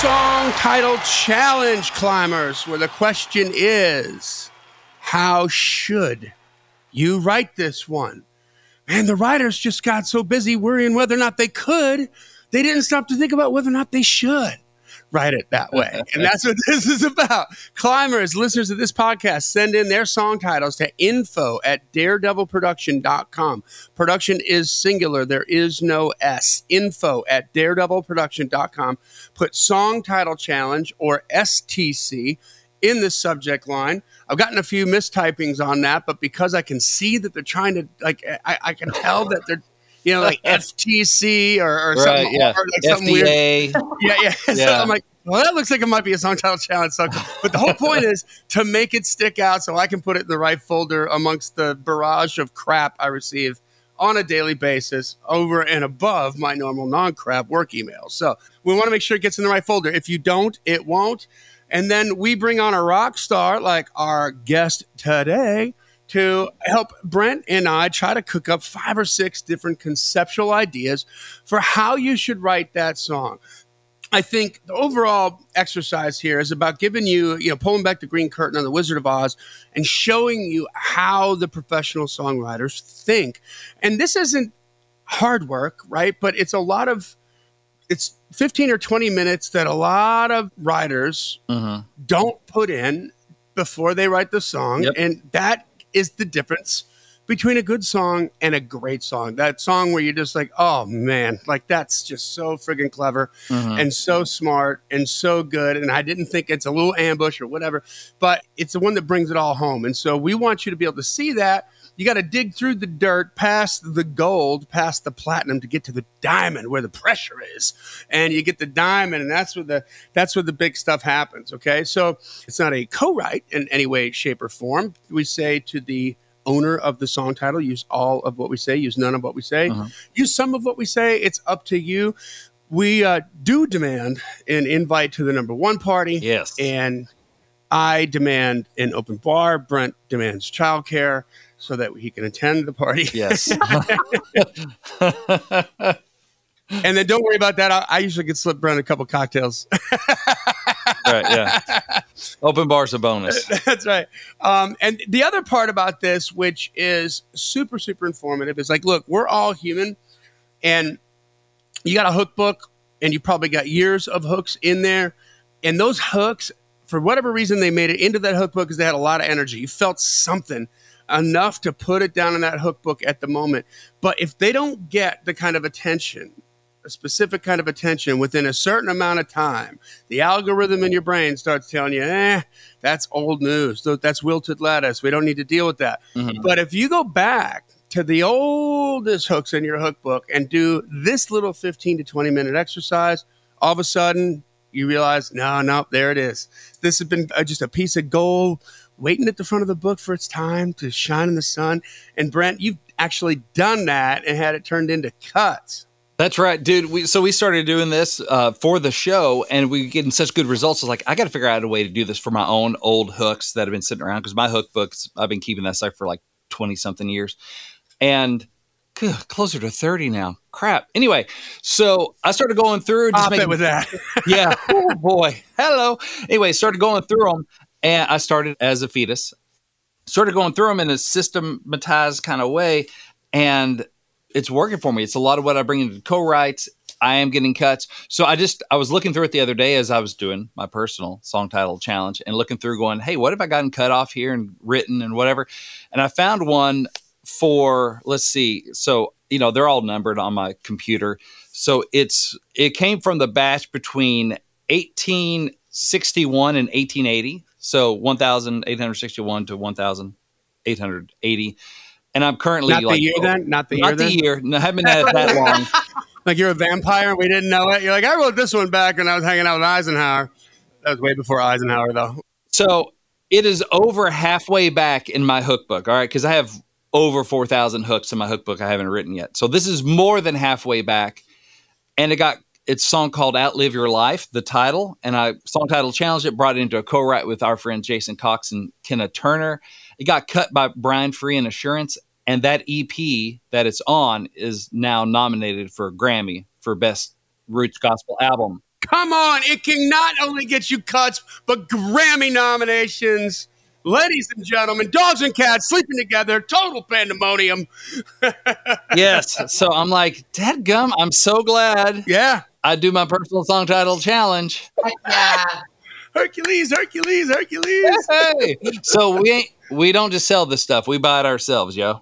song title challenge, climbers, where the question is how should you write this one? Man, the writers just got so busy worrying whether or not they could, they didn't stop to think about whether or not they should write it that way. and that's what this is about. Climbers, listeners of this podcast, send in their song titles to info at daredevilproduction.com. Production is singular, there is no S. Info at daredevilproduction.com. Put song title challenge or STC in the subject line. I've gotten a few mistypings on that, but because I can see that they're trying to, like, I, I can tell that they're you know, like FTC or, or something, yeah. hard, like something weird. Yeah, yeah. So I'm like, well, that looks like it might be a song title challenge. So, but the whole point is to make it stick out so I can put it in the right folder amongst the barrage of crap I receive on a daily basis over and above my normal non-crap work emails. So we want to make sure it gets in the right folder. If you don't, it won't. And then we bring on a rock star like our guest today to help Brent and I try to cook up five or six different conceptual ideas for how you should write that song. I think the overall exercise here is about giving you, you know, pulling back the green curtain on the Wizard of Oz and showing you how the professional songwriters think. And this isn't hard work, right? But it's a lot of, it's 15 or 20 minutes that a lot of writers Mhm. don't put in before they write the song. Yep. And that is the difference between a good song and a great song. That song where you're just like, oh man, like that's just so friggin' clever Mhm. and so smart and so good. And I didn't think it's a little ambush or whatever, but it's the one that brings it all home. And so we want you to be able to see that. You got to dig through the dirt, past the gold, past the platinum to get to the diamond where the pressure is. And you get the diamond, and that's where the that's where the big stuff happens. Okay. So it's not a co-write in any way, shape, or form. We say to the owner of the song title, use all of what we say, use none of what we say, Uh-huh. use some of what we say. It's up to you. We uh, do demand an invite to the number one party. Yes. And I demand an open bar. Brent demands childcare so that he can attend the party. yes. And then don't worry about that. I, I usually get slip Brent a couple cocktails. right. Yeah. Open bar's a bonus. That's right. Um, and the other part about this, which is super, super informative, is like, look, we're all human, and you got a hook book, and you probably got years of hooks in there, and those hooks, for whatever reason, they made it into that hook book because they had a lot of energy. You felt something enough to put it down in that hook book at the moment. But if they don't get the kind of attention, a specific kind of attention within a certain amount of time, the algorithm in your brain starts telling you, eh, that's old news. That's wilted lettuce. We don't need to deal with that. Mhm. But if you go back to the oldest hooks in your hook book and do this little 15 to 20 minute exercise, all of a sudden you realize, no, no, there it is. This has been uh, just a piece of gold waiting at the front of the book for its time to shine in the sun. And Brent, you've actually done that and had it turned into cuts. That's right, dude. We, so we started doing this uh, for the show, and we were getting such good results. I was like, I got to figure out a way to do this for my own old hooks that have been sitting around because my hook books, I've been keeping that stuff for like twenty something years, and good, closer to thirty now. Crap. Anyway, so I started going through. Stop making- it with that. yeah. Oh boy. Hello. Anyway, started going through them, and I started as a fetus. Started going through them in a systematized kind of way, and it's working for me. It's a lot of what I bring into co-writes. I am getting cuts. So I just I was looking through it the other day as I was doing my personal song title challenge and looking through going, hey, what have I gotten cut off here and written and whatever? And I found one for let's see. So, you know, they're all numbered on my computer. So it's it came from the batch between 1861 and 1880. So 1861 to 1880. And I'm currently Not like the year oh, then? Not the year not the then? year. No, I haven't been at it that long. Like you're a vampire and we didn't know it. You're like, I wrote this one back when I was hanging out with Eisenhower. That was way before Eisenhower, though. So it is over halfway back in my hook book. All right. Cause I have over 4,000 hooks in my hook book I haven't written yet. So this is more than halfway back. And it got it's a song called Outlive Your Life, the title. And I song title challenged it, brought it into a co write with our friends Jason Cox and Kenna Turner. It got cut by Brian Free and Assurance. And that EP that it's on is now nominated for a Grammy for Best Roots Gospel Album. Come on, it can not only get you cuts, but Grammy nominations. Ladies and gentlemen, dogs and cats sleeping together, total pandemonium. yes. So I'm like, Dad gum, I'm so glad Yeah. I do my personal song title challenge. Yeah. Hercules, Hercules, Hercules. Hey. So we ain't we don't just sell this stuff. We buy it ourselves, yo.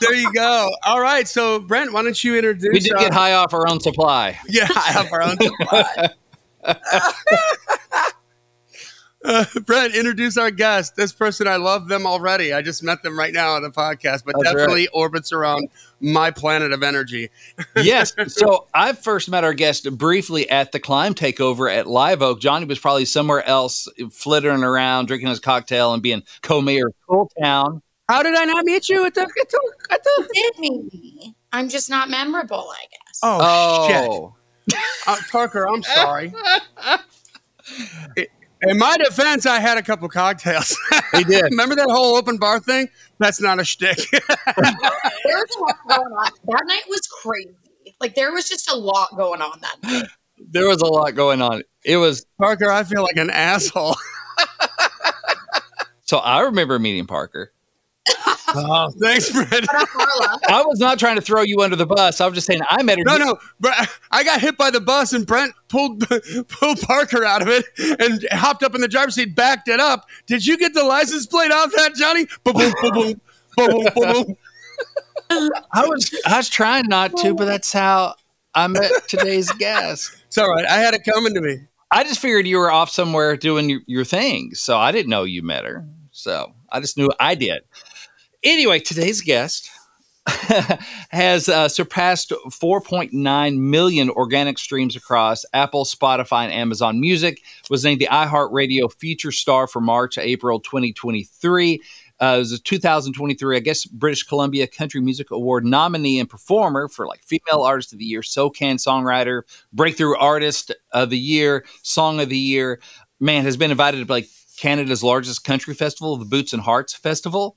there you go. All right. So, Brent, why don't you introduce We did uh, get high off our own supply. Yeah, I have our own supply. Uh, Brent, introduce our guest. This person, I love them already. I just met them right now on the podcast, but That's definitely orbits around my planet of energy. yes. So I first met our guest briefly at the Climb Takeover at Live Oak. Johnny was probably somewhere else, flittering around, drinking his cocktail, and being co-mayor of Cool Town. How did I not meet you at the? At the, at the Did me. I'm just not memorable, I guess. oh, Oh, shit, uh, Parker, I'm sorry. In my defense, I had a couple cocktails. he did. Remember that whole open bar thing? That's not a shtick. There was a lot going on. That night was crazy. Like there was just a lot going on that night. There was a lot going on. It was Parker, I feel like an asshole. so I remember meeting Parker. Oh, thanks, Brent. I'm Carla. I was not trying to throw you under the bus. I was just saying I met her. No, no, but I got hit by the bus and Brent pulled pulled Parker out of it and hopped up in the driver's seat, backed it up. Did you get the license plate off that, Johnny? Boom, boom, boom, boom, boom, boom, boom, boom. I was I was trying not to, but that's how I met today's guest. It's all right. I had it coming to me. I just figured you were off somewhere doing your, your thing, so I didn't know you met her. So I just knew I did. Anyway, today's guest has uh, surpassed 4.9 million organic streams across Apple, Spotify, and Amazon Music. Was named the iHeartRadio Feature Star for March, April 2023. Uh, it was a 2023, I guess, British Columbia Country Music Award nominee and performer for like Female Artist of the Year, SOCAN Songwriter, Breakthrough Artist of the Year, Song of the Year. Man, has been invited to like Canada's largest country festival, the Boots and Hearts Festival.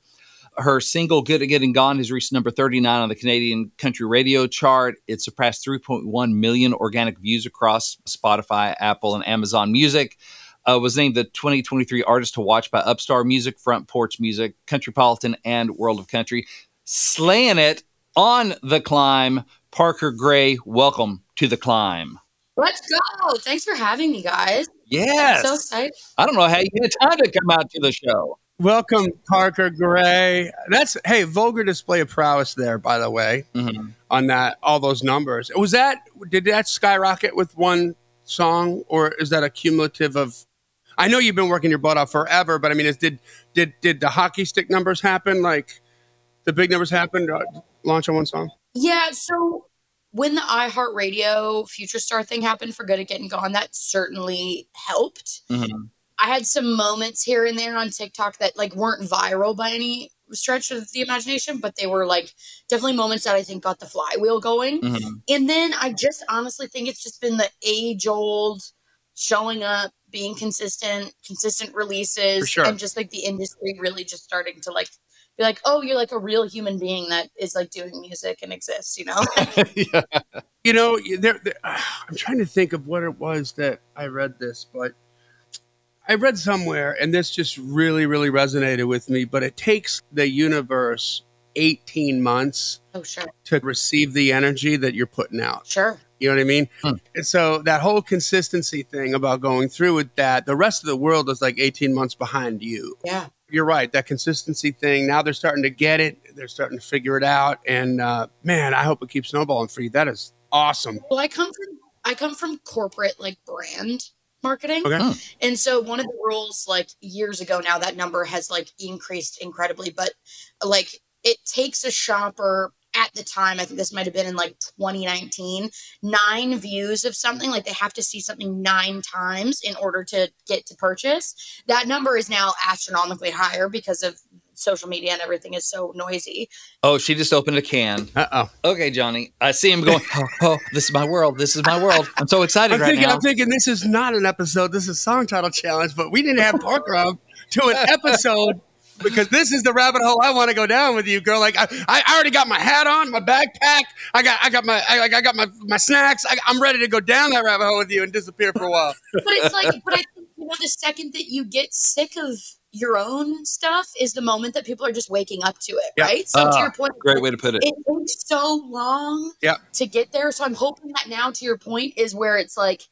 Her single "Good at Getting Gone" has reached number 39 on the Canadian country radio chart. It surpassed 3.1 million organic views across Spotify, Apple, and Amazon Music uh, was named the 2023 Artist to Watch by Upstar Music, Front Porch Music, Countrypolitan, and World of Country. Slaying it on the climb. Parker Graye, welcome to the climb. Let's go. Thanks for having me, guys. Yes. So excited. I don't know how you get time to come out to the show. Welcome, Parker Graye. That's hey, vulgar display of prowess there, by the way, Mhm. on that all those numbers. Was that did that skyrocket with one song, or is that a cumulative of? I know you've been working your butt off forever, but I mean, is, did did did the hockey stick numbers happen? Like the big numbers happen? Uh, launch on one song. Yeah, so when the iHeartRadio Future Star thing happened for Good at Getting Gone, that certainly helped. Mhm. I had some moments here and there on TikTok that like weren't viral by any stretch of the imagination, but they were like definitely moments that I think got the flywheel going. Mhm. And then I just honestly think it's just been the age old showing up, being consistent, consistent releases, sure. and just like the industry really just starting to like be like, oh, you're like a real human being that is like doing music and exists, you know? yeah. You know, there, there, I'm trying to think of what it was that I read this, but I read somewhere, and this just really, really resonated with me. But it takes the universe 18 months oh, sure, to receive the energy that you're putting out. sure. You know what I mean? Hmm. And so that whole consistency thing about going through with that, the rest of the world is like 18 months behind you. Yeah. You're right. That consistency thing. Now they're starting to get it. They're starting to figure it out. And uh, man, I hope it keeps snowballing for you. That is awesome. Well, I come from I come from corporate like brand marketing. Okay. Hmm. And so one of the rules like years ago now that number has like increased incredibly, but like it takes a shopper at the time, I think this might have been in like 2019, nine views of something. Like they have to see something nine times in order to get to purchase. That number is now astronomically higher because of social media and everything is so noisy. Oh, she just opened a can. Uh oh. Okay, Johnny. I see him going, oh, oh, this is my world. This is my world. I'm so excited I'm right thinking, now. I'm thinking this is not an episode. This is song title challenge, but we didn't have Parker on to an episode because this is the rabbit hole I want to go down with you, girl. Like I, I already got my hat on, my backpack. I got, I got my, I, I got my, my snacks. I, I'm ready to go down that rabbit hole with you and disappear for a while. but it's like, but I think you know, the second that you get sick of your own stuff is the moment that people are just waking up to it, Yeah. right? So to Ah, your point, Great way to put it. it takes so long Yeah. to get there. So I'm hoping that now, to your point, is where it's like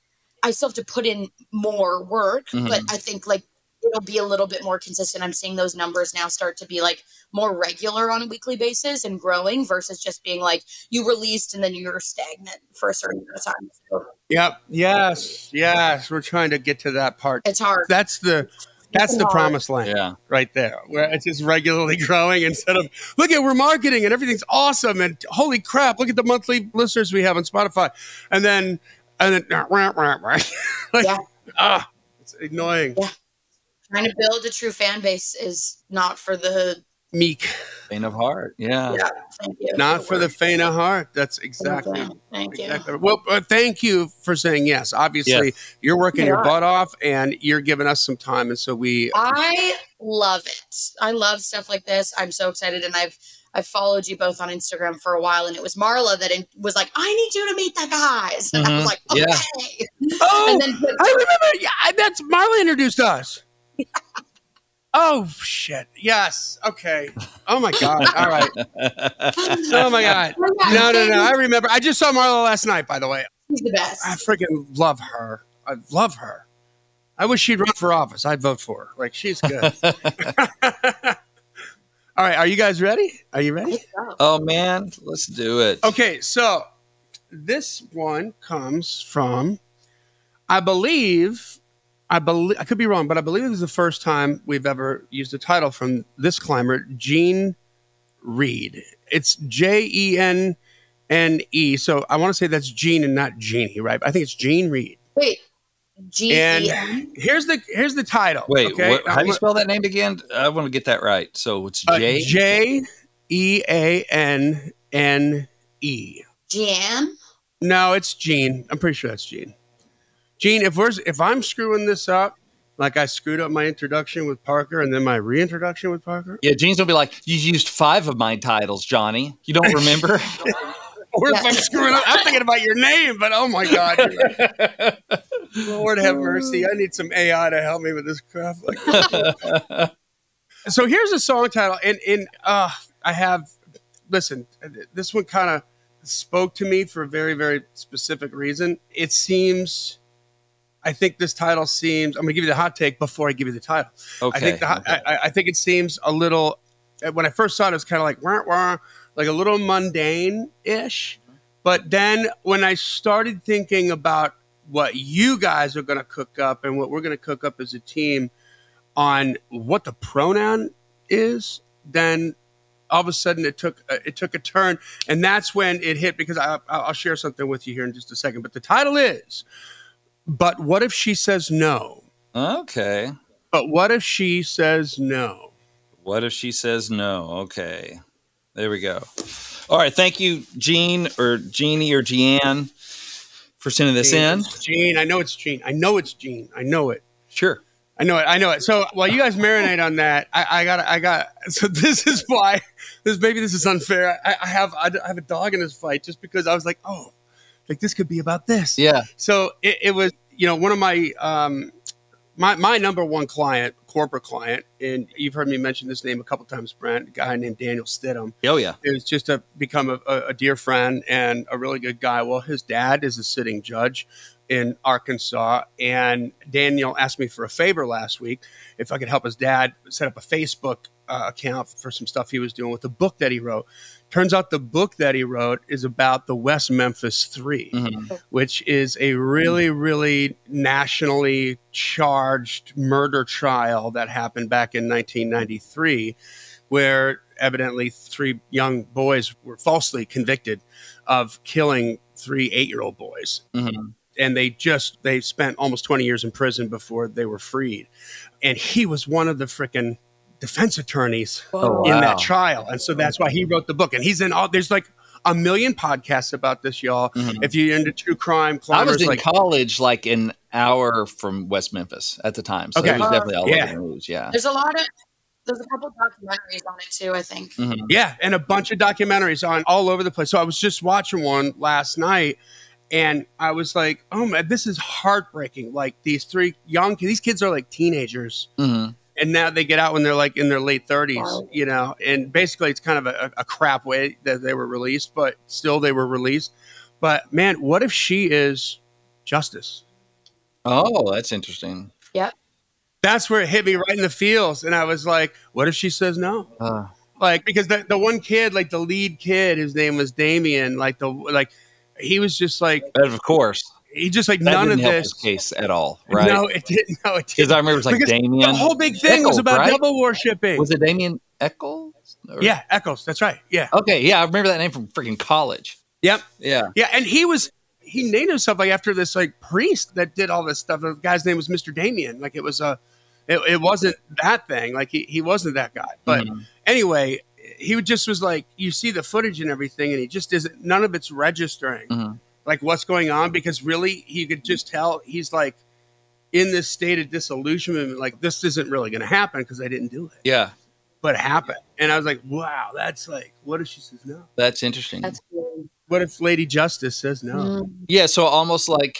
I still have to put in more work, Mhm. but I think like it'll be a little bit more consistent. I'm seeing those numbers now start to be like more regular on a weekly basis and growing versus just being like you released and then you're stagnant for a certain amount of time. So Yep. Yes. Yes. We're trying to get to that part. it's hard. That's the, that's the hard. promised land. Yeah. right there where it's just regularly growing instead of look at we're marketing and everything's awesome and holy crap look at the monthly listeners we have on spotify and then and then rah, rah, rah. like, Yeah. ah it's annoying Yeah. Trying to build a true fan base is not for the meek Faint of heart. Yeah. yeah. Thank you. not for the faint of heart that's exactly Thank you. Exactly. Well, uh, thank you for saying yes. Obviously, you're working your butt off, and you're giving us some time, and so we. I love it. I love stuff like this. I'm so excited, and I've I've followed you both on Instagram for a while, and it was Marla that in, was like, "I need you to meet the guys," and I was Mhm. like, "Okay." Yeah. Oh, And then I remember. Yeah, that's Marla introduced us. oh shit! Yes. Okay. Oh my god. All right. Oh my god. No, no, no. I remember. I just saw Marla last night. By the way, He's the best. I freaking love her. I love her. I wish she'd run for office. I'd vote for her. Like she's good. All right. Are you guys ready? Are you ready? oh man, let's do it. Okay, so this one comes from, I believe, I believe I could be wrong, but I believe this is the first time we've ever used a title from this climber, Gene Reed. It's J E N N E. So I want to say that's Gene and not Genie, right? I think it's Gene Reed. Wait, G E And here's the here's the title. Wait, okay? what, how do you spell that name again? I want to get that right. So it's Uh, J. J E A N N E. Jan. No, it's Gene. I'm pretty sure that's Gene. Gene, if we're if I'm screwing this up, like I screwed up my introduction with Parker and then my reintroduction with Parker, yeah, Gene's gonna be like, you used five of my titles, Johnny. You don't remember? or if I'm screwing up, I'm thinking about your name, but oh my god, Lord have mercy, I need some AI to help me with this crap. Like, so here's a song title, and and uh, I have listen. This one kind of spoke to me for a very very specific reason. It seems. I think this title seems. I'm going to give you the hot take before I give you the title. okay. I think the, okay. I, I think it seems a little. When I first saw it, it was kind of like wah, wah, like a little mundane ish. But then when I started thinking about what you guys are going to cook up and what we're going to cook up as a team on what the pronoun is, then all of a sudden it took uh, it took a turn, and that's when it hit. Because I, I'll I'll share something with you here in just a second. But the title is, "But what if she says no?" okay. But what if she says no? What if she says no? Okay. There we go. All right. Thank you, Gene or Jeannie or Jeanne for sending this in. It's Gene, I know it's Gene. I know it's Gene. I know it. Sure. I know it. I know it. So while you guys marinate on that, I, I got. I got. So this is why. This maybe this is unfair. I, I have. I have a dog in this fight just because I was like, oh, like this could be about this. Yeah. So it, it was. You know, one of my um, my my number one client, corporate client, and you've heard me mention this name a couple times, Brent. A guy named Daniel Stidham. Oh, yeah. is just a become a, a, a dear friend and a really good guy. Well, his dad is a sitting judge in Arkansas, and Daniel asked me for a favor last week if I could help his dad set up a Facebook uh, account for some stuff he was doing with the book that he wrote. Turns out the book that he wrote is about the West Memphis 3 Mhm. which is a really, really nationally charged murder trial that happened back in 1993, where evidently three young boys were falsely convicted of killing three eight year old boys. Mhm. And they just, they spent almost 20 years in prison before they were freed. And he was one of the freaking defense attorneys Oh, in wow. that trial. And so that's why he wrote the book. And he's in all, there's like a million podcasts about this, y'all. Mhm. If you're into true crime, I was in like, college like an hour from West Memphis at the time. So Okay. it was definitely all Yeah. over the news. Yeah. There's a lot of There's a couple documentaries on it too. I think. Mhm. Yeah, and a bunch of documentaries on all over the place. So I was just watching one last night, and I was like, "Oh man, this is heartbreaking!" Like these three young kids, these kids are like teenagers, Mhm. And now they get out when they're like in their late thirties, Wow. you know. And basically, it's kind of a, a crap way that they were released, but still they were released. But man, what if she is justice? Oh, that's interesting. Yeah. That's where it hit me right in the feels, and I was like, "What if she says no?" Uh, like because the, the one kid like the lead kid his name was damien like the like he was just like but of course, he just like that none of this his case at all, right? no it didn't no it didn't because I remember it was like Because Damien. the whole big thing was about right? devil worshipping Was it Damien Echols? Or- yeah Echols. that's right yeah Okay, yeah, I remember that name from freaking college. yep Yeah. yeah and he was he named himself like after this like priest that did all this stuff the guy's name was mr damien like it was a it, it wasn't that thing like he, he wasn't that guy but Mhm. anyway he just was like you see the footage and everything and he just isn't none of it's registering Mhm. Like what's going on because really he could just tell he's like in this state of disillusionment like this isn't really going to happen because i didn't do it yeah, but it happened and i was like wow that's like what if she says no that's interesting. That's cool. what if lady justice says no Mm. Yeah, so almost like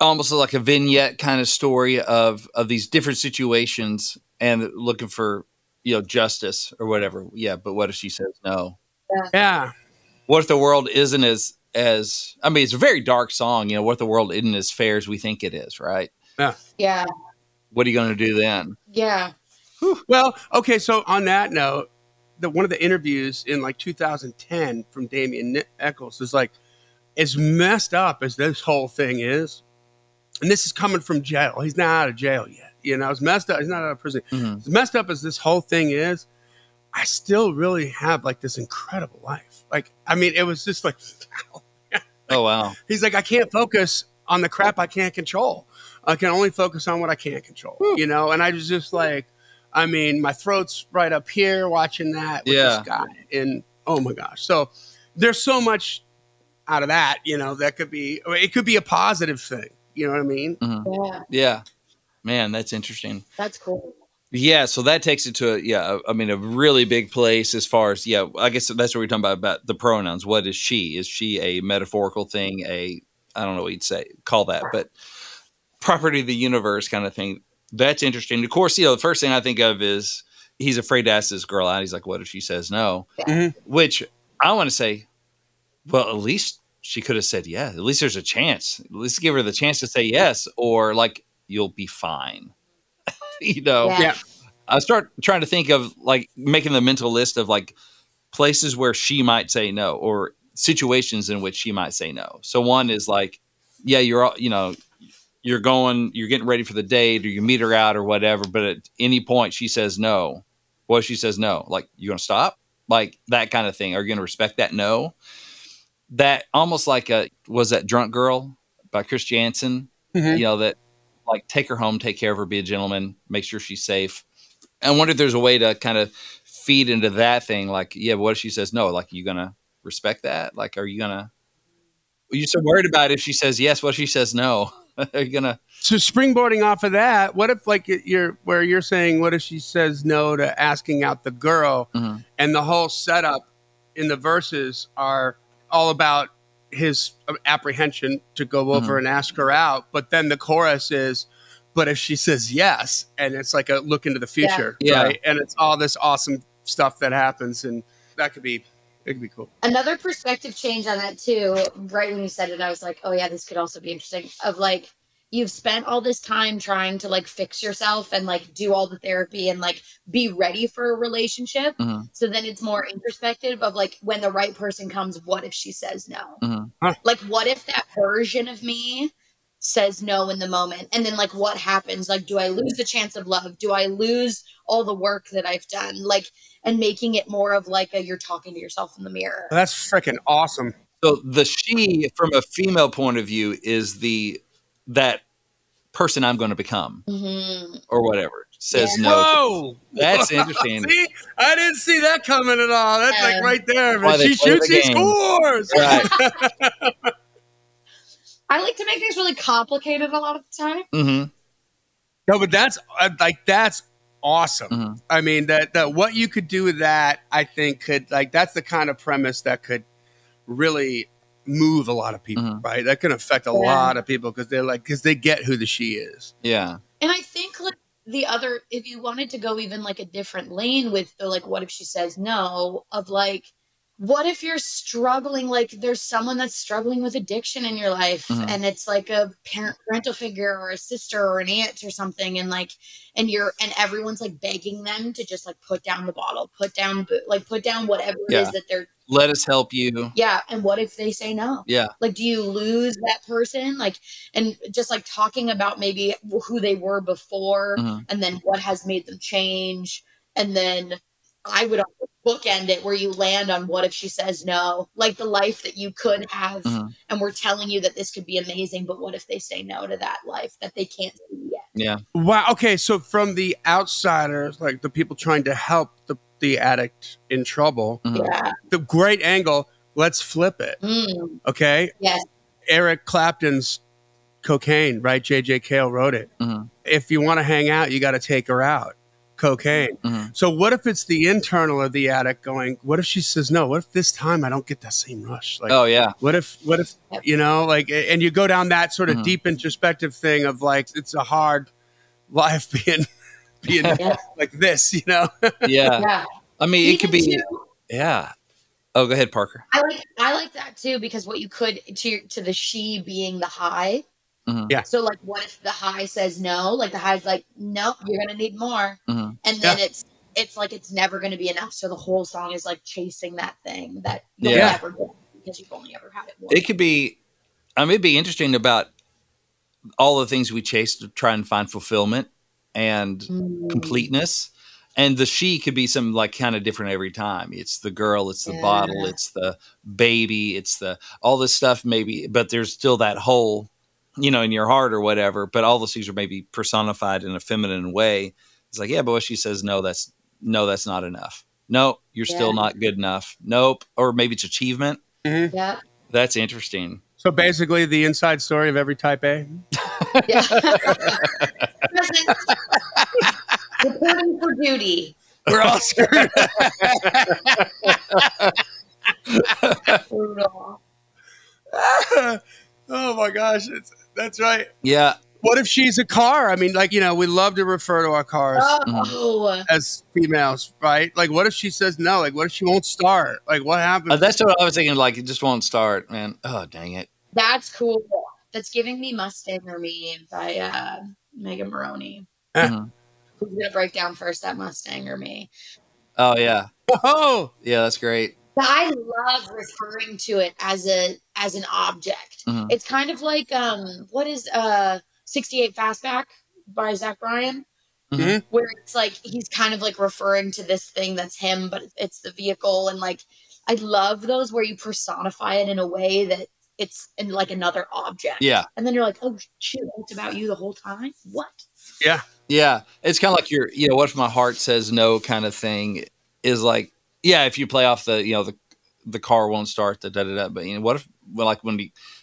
almost like a vignette kind of story of of these different situations and looking for you know justice or whatever. Yeah, but what if she says no? yeah What if the world isn't as as I mean, it's a very dark song. You know, what the world isn't as fair as we think it is? Right? Yeah. Yeah. What are you going to do then? Yeah. well okay so on that note the one of the interviews in like 2010 from damien Ni- echols is like as messed up as this whole thing is and this is coming from jail he's not out of jail yet you know it's messed up he's not out of prison Mhm. as messed up as this whole thing is, I still really have like this incredible life. Like, I mean, it was just like, Oh wow. he's like, I can't focus on the crap I can't control. I can only focus on what I can't control, hmm. you know? And I was just like, I mean, my throat's right up here watching that with Yeah. this guy. And oh my gosh. So there's so much out of that, you know, that could be, it could be a positive thing. You know what I mean? Mm-hmm. Yeah. Yeah, man, that's interesting. That's cool. Yeah, so that takes it to a, yeah, I mean a really big place as far as yeah, I guess that's what we're talking about about the pronouns. What is she? Is she a metaphorical thing? A I don't know what you'd say call that, but property of the universe kind of thing. That's interesting. Of course, you know the first thing I think of is he's afraid to ask this girl out. He's like, what if she says no? Mhm. Which I want to say, well, at least she could have said yes. At least there's a chance. At least give her the chance to say yes, or like you'll be fine. you know. Yeah. Yeah. I start trying to think of like making the mental list of like places where she might say no or situations in which she might say no. So one is like, yeah, you're all, you know, you're going, you're getting ready for the date or you meet her out or whatever, but at any point she says no. What if she says no? Like, you're gonna stop? Like that kind of thing. Are you gonna respect that no? That almost like a was that drunk girl by Chris Janson, Mhm. you know, that like take her home, take care of her, be a gentleman, make sure she's safe. I wonder if there's a way to kind of feed into that thing. Like, yeah, what if she says no? Like, you gonna respect that? Like, are you gonna? Are you so worried about if she says yes? What if she says no? are you gonna? So springboarding off of that, what if like you're where you're saying, what if she says no to asking out the girl, Mhm. and the whole setup in the verses are all about his um, apprehension to go over mm-hmm. and ask her out, but then the chorus is, but if she says yes, and it's like a look into the future, Yeah. right? And it's all this awesome stuff that happens, and that could be it could be cool. Another perspective change on that too. Right when you said it, I was like, oh yeah, this could also be interesting. Of like, you've spent all this time trying to like fix yourself and like do all the therapy and like be ready for a relationship. Mhm. So then it's more introspective of like when the right person comes, what if she says no? Mhm. Huh. Like, what if that version of me says no in the moment? And then, like, what happens? Like, do I lose the chance of love? Do I lose all the work that I've done? Like, and making it more of like a you're talking to yourself in the mirror. That's freaking awesome. So the she, from a female point of view, is the that person I'm going to become hmm or whatever says Yeah. no. Whoa, That's interesting. see, I didn't see that coming at all. That's like right there. Why Man. they She shoots, the she scores. Right. I like to make things really complicated a lot of the time. hmm No, but that's uh, like that's awesome. Mhm. I mean that that what you could do with that, I think could like that's the kind of premise that could really move a lot of people, Mhm. right? That can affect a Yeah. lot of people because they're like because they get who the she is. Yeah. And I think like the other, if you wanted to go even like a different lane with the like, what if she says no? Of like, what if you're struggling? Like, there's someone that's struggling with addiction in your life, Mhm. and it's like a parent, parental figure, or a sister, or an aunt, or something, and like, and you're, and everyone's like begging them to just like put down the bottle, put down, like, put down whatever it Yeah. is that they're, Let us help you. yeah. And what if they say no? Yeah. like do you lose that person like and just like talking about maybe who they were before Mhm. and then what has made them change and then i would bookend it where you land on what if she says no like the life that you could have Mhm. and we're telling you that this could be amazing but what if they say no to that life that they can't see Yeah. Wow. Okay, so from the outsiders, like the people trying to help the the addict in trouble, Mhm. yeah the great angle. Let's flip it. Mm, Okay, yes Eric Clapton's cocaine, right? J.J. Cale wrote it. Mhm. If you want to hang out, you got to take her out. Cocaine. Mhm. So what if it's the internal of the addict going? What if she says no? What if this time I don't get that same rush? Like, Oh yeah. what if? What if? You know, like, and you go down that sort of Mhm. deep introspective thing of like, it's a hard life being being Yeah. like this. You know? Yeah. yeah I mean, it could be. too- Yeah. Oh, go ahead, Parker. I like I like that too because what you could to to the she being the high. Mhm. Yeah. So like, what if the high says no? Like the high's like, nope, you're gonna need more, Mhm. and then it's it's like it's never gonna be enough. So the whole song is like chasing that thing that you'll Yeah. never get because you've only ever had it once. It could be. I mean, it'd be interesting about all the things we chase to try and find fulfillment and Mm. completeness. And the she could be some like kind of different every time. It's the girl, it's the bottle, it's the baby, it's the all this stuff maybe, but there's still that hole, you know, in your heart or whatever. But all the things are maybe personified in a feminine way. It's like, yeah, but what she says, no, that's no, that's not enough. No, you're still not good enough. Nope. Or maybe it's achievement. Mm-hmm. Yeah. That's interesting. So basically, the inside story of every type A. Yeah. Reporting for duty. We're all screwed. Brutal. Oh my gosh, it's, that's right. Yeah. What if she's a car? I mean, like you know, we love to refer to our cars Oh, as females, right? Like, what if she says no? Like, what if she won't start? Like, what happens? Uh, that's what I was thinking. Like, it just won't start, man. Oh, dang it. that's cool. That's giving me Mustang or Me by uh, Megan Moroney. Mhm. Who's gonna break down first that Mustang or Me? Oh, yeah. oh, Yeah, that's great. But I love referring to it as a as an object. Mhm. It's kind of like um, what is uh 68 Fastback by Zach Bryan, Mhm. where it's like he's kind of like referring to this thing that's him, but it's the vehicle, and like I love those where you personify it in a way that it's in like another object. Yeah. and then you're like, oh shoot, it's about you the whole time. What? yeah. Yeah. It's kind of like your, you know, what if my heart says no kind of thing is like, yeah, if you play off the, you know, the, the car won't start, the da da da. But, you know, what if, well, like when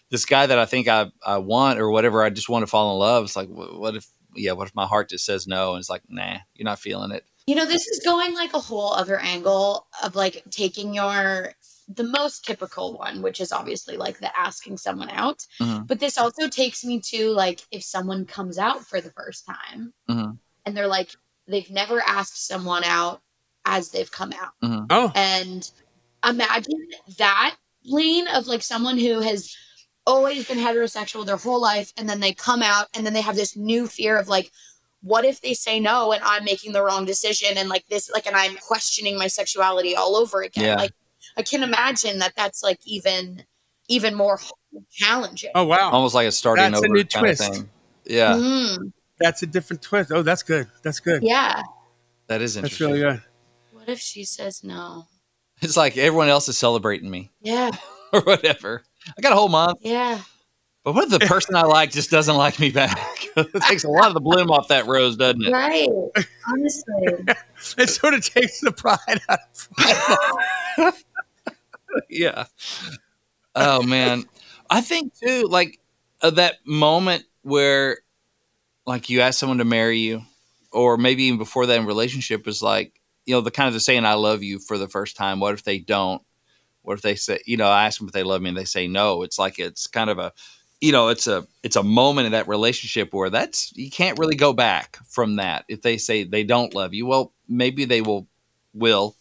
this guy that I think I, I want or whatever, I just want to fall in love. It's like, what if, yeah, what if my heart just says no? And it's like, nah, you're not feeling it. You know, this is going like a whole other angle of like taking your the most typical one, which is obviously like the asking someone out. Mhm. But this also takes me to like if someone comes out for the first time Mhm. and they're like they've never asked someone out as they've come out. Oh, And imagine that lane of like someone who has always been heterosexual their whole life and then they come out and then they have this new fear of like what if they say no and I'm making the wrong decision and like this like and I'm questioning my sexuality all over again. Yeah. Like I can imagine that that's like even even more challenging. oh wow, Almost like a starting That's a over new kind twist. of thing. Yeah. Mm, that's a different twist. Oh, that's good. That's good. yeah. That is interesting. That's really good. What if she says no? It's like everyone else is celebrating me Yeah. or whatever. I got a whole month. Yeah. But what if the person I like just doesn't like me back? it takes a lot of the bloom off that rose, doesn't it? Right. Honestly. It sort of takes the pride out of yeah. Oh man, I think too, like uh, that moment where, like, you ask someone to marry you, or maybe even before that in relationship is like, you know, the kind of the saying "I love you" for the first time. What if they don't? What if they say, you know, I ask them if they love me and they say no? It's like it's kind of a, you know, it's a it's a moment in that relationship where that's you can't really go back from that. If they say they don't love you, well, maybe they will will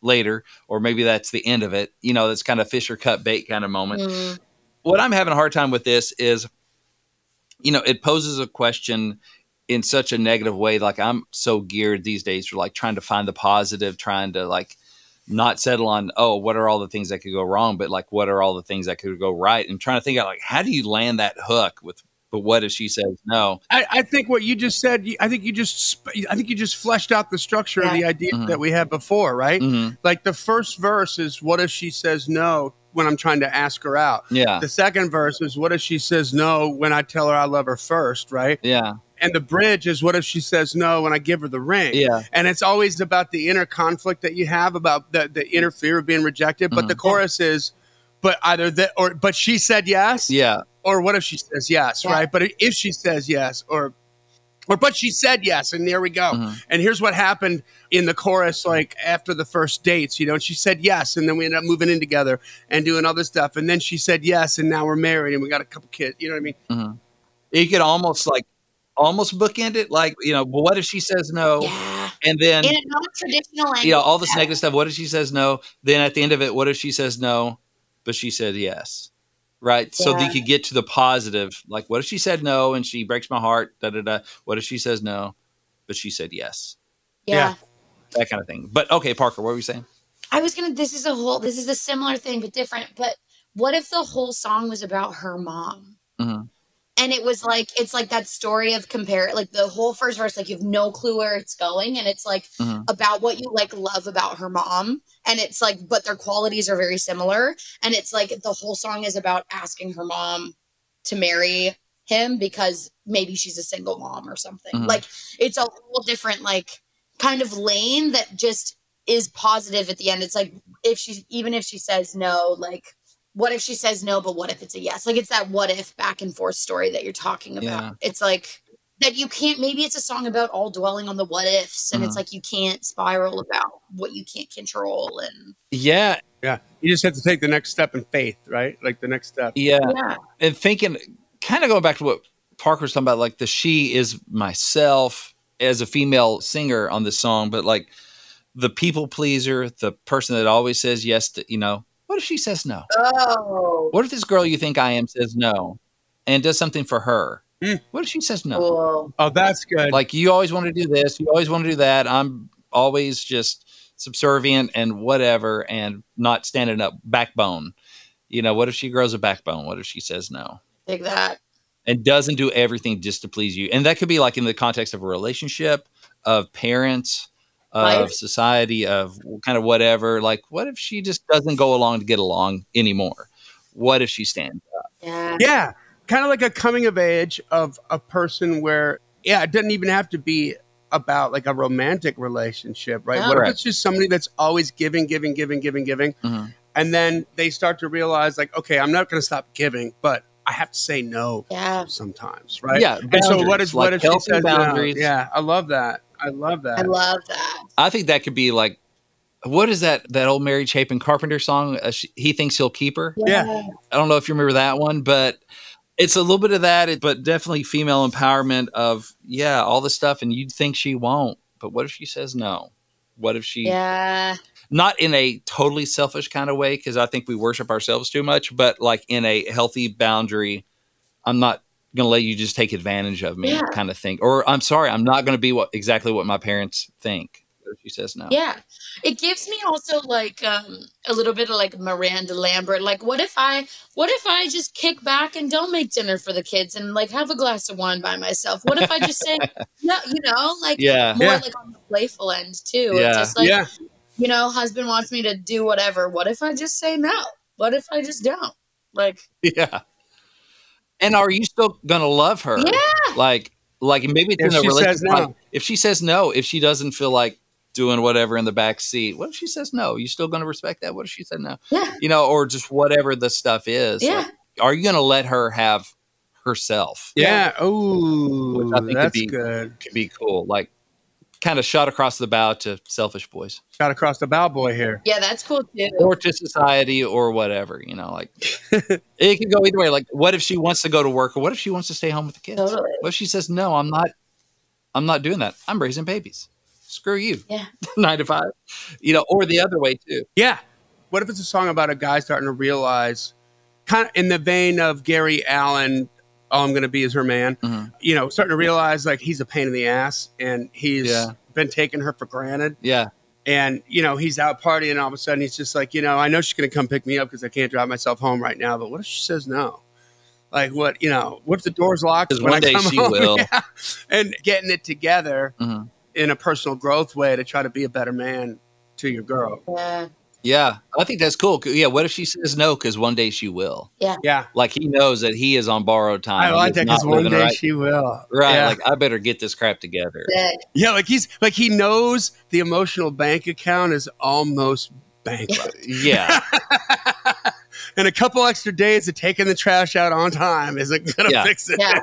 later, or maybe that's the end of it. You know, that's kind of Fisher cut bait kind of moment. Mm. What I'm having a hard time with this is, you know, it poses a question in such a negative way. Like I'm so geared these days for like trying to find the positive, trying to like not settle on oh what are all the things that could go wrong but like what are all the things that could go right and trying to think out like how do you land that hook with but what if she says no I, I think what you just said. I think you just. I think you just fleshed out the structure of the idea Mhm. that we had before, right? Mhm. Like the first verse is, "What if she says no when I'm trying to ask her out?" yeah The second verse is, "What if she says no when I tell her I love her first, right? yeah And the bridge is, "What if she says no when I give her the ring?" yeah and it's always about the inner conflict that you have about the, the inner fear of being rejected. But Mhm. the chorus is, but either that or but she said yes, yeah or what if she says yes, Yeah. right? But if she says yes, or or but she said yes, and there we go. Mhm. And here's what happened in the chorus, like after the first dates, you know, and she said yes, and then we ended up moving in together and doing other stuff, and then she said yes, and now we're married and we got a couple kids. You know what I mean? you could almost like almost bookend it like you know but what if she says no Yeah. and then In a non-traditional language. you know all this yeah. negative stuff what if she says no then at the end of it what if she says no but she said yes right so they could get to the positive like what if she said no and she breaks my heart da da da what if she says no but she said yes Yeah. Yeah. that kind of thing but okay parker what were you saying I was gonna. This is a whole. This is a similar thing, but different. But what if the whole song was about her mom? And it was like it's like that story of compare like the whole first verse, like you have no clue where it's going, and it's like Mhm. about what you like love about her mom, and it's like, but their qualities are very similar, and it's like the whole song is about asking her mom to marry him because maybe she's a single mom or something. Mhm. Like it's a whole different like kind of lane that just is positive at the end. It's like if she even if she says no, like what if she says no, but what if it's a yes? Like it's that what if back and forth story that you're talking about. Yeah. It's like that you can't maybe it's a song about all dwelling on the what ifs and it's mm-hmm. like you can't spiral about what you can't control and yeah Yeah. You just have to take the next step in faith, right? Like the next step. yeah yeah. and thinking kind of going back to what Parker's talking about, like the she is myself as a female singer on this song, but like the people pleaser, the person that always says yes to, you know, what if she says no? Oh What if this girl you think I am says no and does something for her? Mm. What if she says no? cool. Oh, that's good. Like you always want to do this, you always want to do that. I'm always just subservient and whatever and not standing up backbone. You know, what if she grows a backbone? What if she says no? Take that. and doesn't do everything just to please you. And that could be like in the context of a relationship, of parents, of Life. society, of kind of whatever. Like, what if she just doesn't go along to get along anymore? What if she stands up? Yeah. Yeah, kind of like a coming of age of a person where, yeah, it doesn't even have to be about like a romantic relationship, right? No. What if it's just somebody that's always giving, giving, giving, giving, giving, Mhm. and then they start to realize, like, okay, I'm not going to stop giving, but I have to say no Yeah. sometimes, right? Yeah, And so what boundaries, is like what if she healthy says no? boundaries. Yeah, I love that. I love that. I love that. I think that could be like, what is that that old Mary Chapin Carpenter song? Uh, she, he thinks he'll keep her. Yeah. I don't know if you remember that one, but it's a little bit of that, but definitely female empowerment of yeah, all the stuff, and you'd think she won't, but what if she says no? What if she Yeah. not in a totally selfish kind of way because I think we worship ourselves too much, but like in a healthy boundary. I'm not going to let you just take advantage of me, Yeah. kind of thing. Or I'm sorry, I'm not going to be what exactly what my parents think. She says no, Yeah. It gives me also like um a little bit of like Miranda Lambert. Like what if I what if I just kick back and don't make dinner for the kids and like have a glass of wine by myself? What if I just say no, you know, like yeah, more Yeah. like on the playful end too. Yeah. It's just like yeah, you know, husband wants me to do whatever. What if I just say no? What if I just don't? Like yeah. And are you still going to love her? Yeah. Like, like maybe it's If in a she relationship. says no. like, if she says no, if she doesn't feel like doing whatever in the back seat, what if she says no? Are You still going to respect that? What if she said no? Yeah. You know, or just whatever the stuff is. Yeah. Like, are you going to let her have herself? yeah. Oh, Which I think could that's be- good. Could be cool. Like, kind of shot across the bow to selfish boys Shot across the bow boy here. Yeah, that's cool too. or to society or whatever. You know, like it can go either way. Like, what if she wants to go to work or what if she wants to stay home with the kids? Totally. What if she says, no, I'm not, I'm not doing that. I'm raising babies. Screw you. Yeah. Nine to five. You know, or the other way too. Yeah. What if it's a song about a guy starting to realize, kind of in the vein of Gary Allan, all I'm going to be as her man, Mhm. you know, starting to realize like he's a pain in the ass and he's Yeah. been taking her for granted. Yeah. And, you know, he's out partying and all of a sudden he's just like, you know, I know she's going to come pick me up because I can't drive myself home right now, but what if she says no? Like, what, you know, what if the door's locked? 'Cause when one I day come she home? will. Yeah. And getting it together Mhm. in a personal growth way to try to be a better man to your girl. Yeah. Yeah. I think that's cool. Yeah. What if she says no? Because one day she will. Yeah. Yeah. Like he knows that he is on borrowed time. I like that because one day right. she will. Right. Yeah. Like I better get this crap together. Sick. yeah, like he's like he knows the emotional bank account is almost bankrupt. Yeah. and a couple extra days of taking the trash out on time isn't gonna Yeah. fix it. Yeah.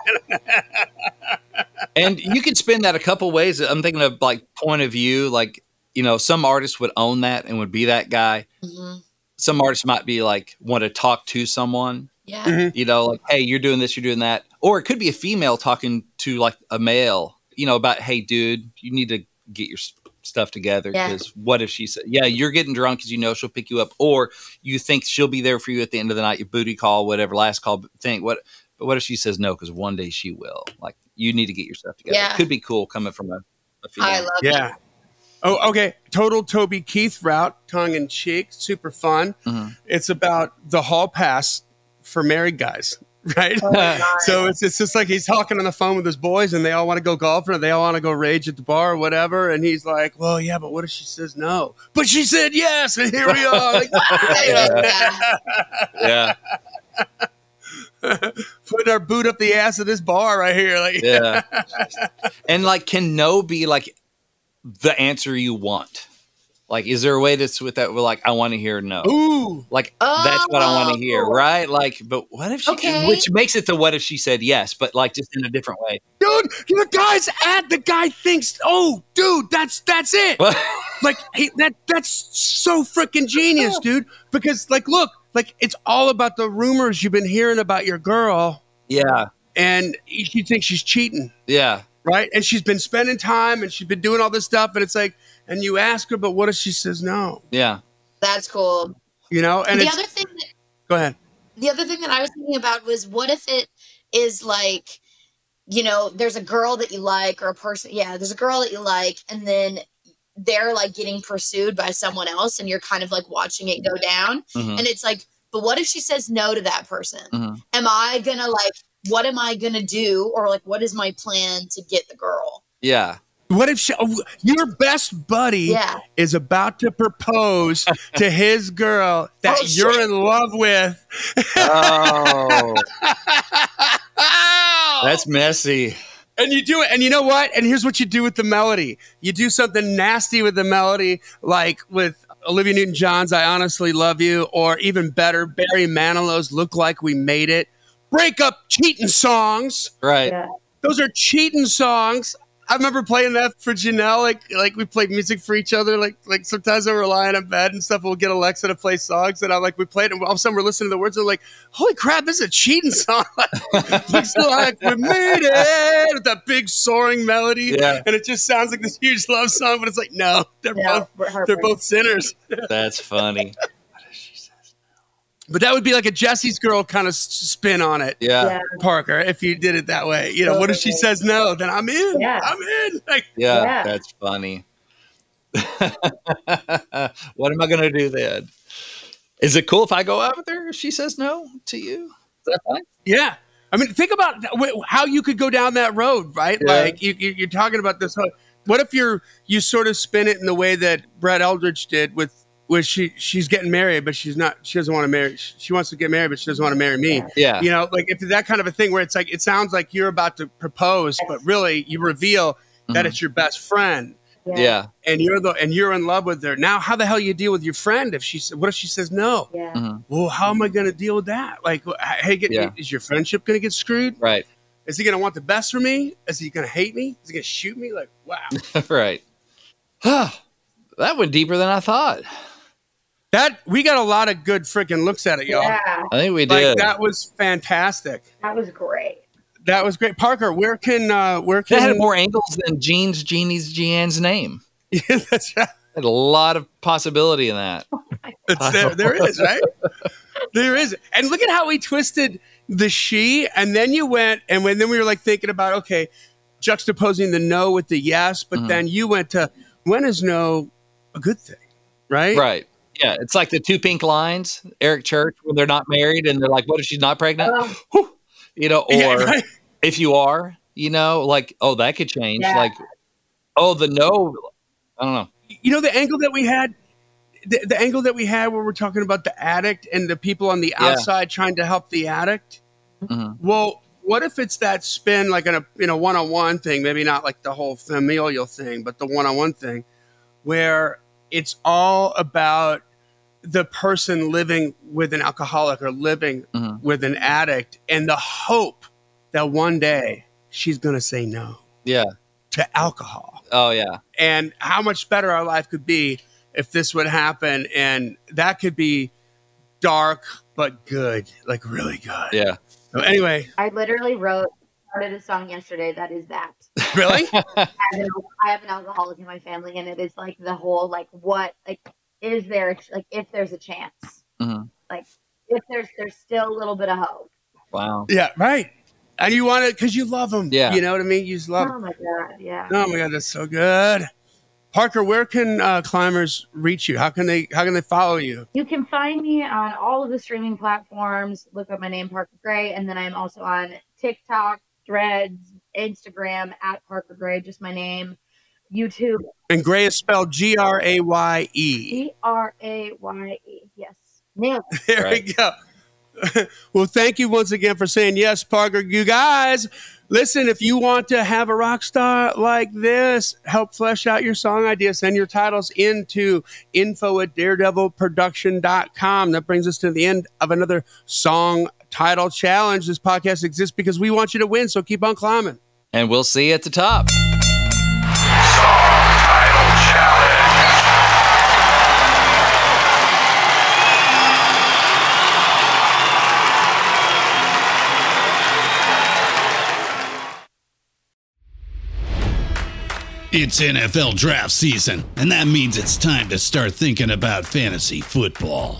and you can spin that a couple ways. I'm thinking of like point of view. Like, you know, some artists would own that and would be that guy. hmm Some artists might be like want to talk to someone, Yeah. Mhm. you know, like, hey, you're doing this, you're doing that. Or it could be a female talking to like a male, you know, about, hey, dude, you need to get your stuff together. Yeah. Because what if she said, yeah, you're getting drunk because you know she'll pick you up, or you think she'll be there for you at the end of the night, your booty call, whatever, last call thing. What, but what if she says no? Because one day she will. Like, you need to get your stuff together. Yeah. Could be cool coming from a, a female. I love Yeah. it. Oh, okay. Total Toby Keith route, tongue in cheek, super fun. Mhm. It's about the hall pass for married guys, right? Oh. So it's, it's just like he's talking on the phone with his boys and they all want to go golfing or they all want to go rage at the bar or whatever. And he's like, well, yeah, but what if she says no? But she said yes. And here we are. Like, Yeah. yeah. putting our boot up the ass of this bar right here. Like, Yeah. and like, can no be like the answer you want? Like, is there a way to with that? We're like, I want to hear no. ooh, Like that's what I want to hear, Oh. right? Like, but what if she? Okay. Which makes it the what if she said yes, but like just in a different way. dude, the guy's at the guy thinks, oh, dude, that's that's it. like he, that that's so freaking genius, dude. Because like, look, like it's all about the rumors you've been hearing about your girl, yeah, and you think she's cheating. yeah, right? And she's been spending time and she's been doing all this stuff, and it's like, and you ask her, but what if she says no? yeah, That's cool. You know, and the it's, other thing that go ahead. the other thing that I was thinking about was what if it is like, you know, there's a girl that you like or a person, yeah, there's a girl that you like, and then they're like getting pursued by someone else, and you're kind of like watching it go down, mhm, and it's like, but what if she says no to that person? mhm. Am I gonna like, what am I gonna do, or like, what is my plan to get the girl? yeah, What if she, oh, your best buddy Yeah, is about to propose to his girl that Oh, you're shit. in love with? Oh, that's messy. And you do it, and you know what? And here's what you do with the melody. You do something nasty with the melody, like with Olivia Newton John's I Honestly Love You, or even better, Barry Manilow's Look Like We Made It. Break up cheating songs. Right. Yeah. Those are cheating songs. I remember playing that for Janelle. Like, like we played music for each other. Like, like sometimes I were lying in bed and stuff. We'll get Alexa to play songs, and I'm like, we played, and all of a sudden we're listening to the words. And we're like, holy crap, this is a cheating song. Looks like we made it with that big soaring melody, Yeah. and it just sounds like this huge love song. But it's like, no, they're no, both they're both sinners. That's funny. But that would be like a Jesse's girl kind of spin on it. Yeah. Yeah. Parker, if you did it that way, you know, what if she says no? Then I'm in. Yeah. I'm in. Like, Yeah, Yeah. that's funny. what am I going to do then? Is it cool if I go out with her if she says no to you? Is that fine? Yeah. I mean, think about how you could go down that road, right? Yeah. Like you, you, you're talking about this. whole- What if you're you sort of spin it in the way that Brett Eldredge did with where she she's getting married, but she's not. She doesn't want to marry. She she wants to get married, but she doesn't want to marry me. Yeah. You know, like if that kind of a thing where it's like it sounds like you're about to propose, but really you reveal that Mhm. it's your best friend. Yeah. And you're the and you're in love with her. Now, how the hell you deal with your friend if she sa- what if she says no? Yeah. Mhm. Well, how am I going to deal with that? Like, hey, get, Yeah. is your friendship going to get screwed? Right. Is he going to want the best for me? Is he going to hate me? Is he going to shoot me? Like, wow. right. Huh. that went deeper than I thought. That we got a lot of good freaking looks at it, y'all. Yeah, I think we Like did. that was fantastic. that was great. That was great. Parker, where can uh where that had can more angles than Jean's Jeannie's Jean's name. Yeah, that's right. Had a lot of possibility in that. It's there, there is, right? there is. And look at how we twisted the she, and then you went, and when then we were like thinking about okay, juxtaposing the no with the yes, but Mhm. then you went to when is no a good thing, right? Right. Yeah. It's like the two pink lines, Eric Church, when they're not married and they're like, what if she's not pregnant? Whew. You know, or Yeah, right. if you are, you know, like, oh, that could change. Yeah. Like, oh, the no, I don't know. You know the angle that we had. The, the angle that we had where we're talking about the addict and the people on the Yeah. outside trying to help the addict. Mhm. Well, what if it's that spin like in a in a one on one thing? Maybe not like the whole familial thing, but the one on one thing, where it's all about the person living with an alcoholic or living Mhm. with an addict, and the hope that one day she's going to say no Yeah. to alcohol, Oh, yeah. and how much better our life could be if this would happen, and that could be dark but good, like really good. Yeah. So anyway, I literally wrote started a song yesterday that is that. really. I have, an, I have an alcoholic in my family, and it is like the whole like what like is there like if there's a chance, Mhm. like if there's there's still a little bit of hope. Wow. Yeah, right. And you want it because you love them. Yeah. You know what I mean? You just love Oh my god, yeah. Oh my god, that's so good. Parker, where can uh, climbers reach you? How can they how can they follow you? You can find me on all of the streaming platforms. Look up my name, Parker Graye, and then I'm also on TikTok, Threads, Instagram at Parker Graye, just my name. YouTube, And Graye is spelled G R A Y E. G R A Y E. Yes, nailed it. There Right. we go. well, thank you once again for saying yes, Parker. You guys, listen, if you want to have a rock star like this, help flesh out your song ideas, send your titles into info at daredevilproduction.com. That brings us to the end of another song title challenge. This podcast exists because we want you to win, so keep on climbing. And we'll see you at the top. It's NFL draft season, and that means it's time to start thinking about fantasy football.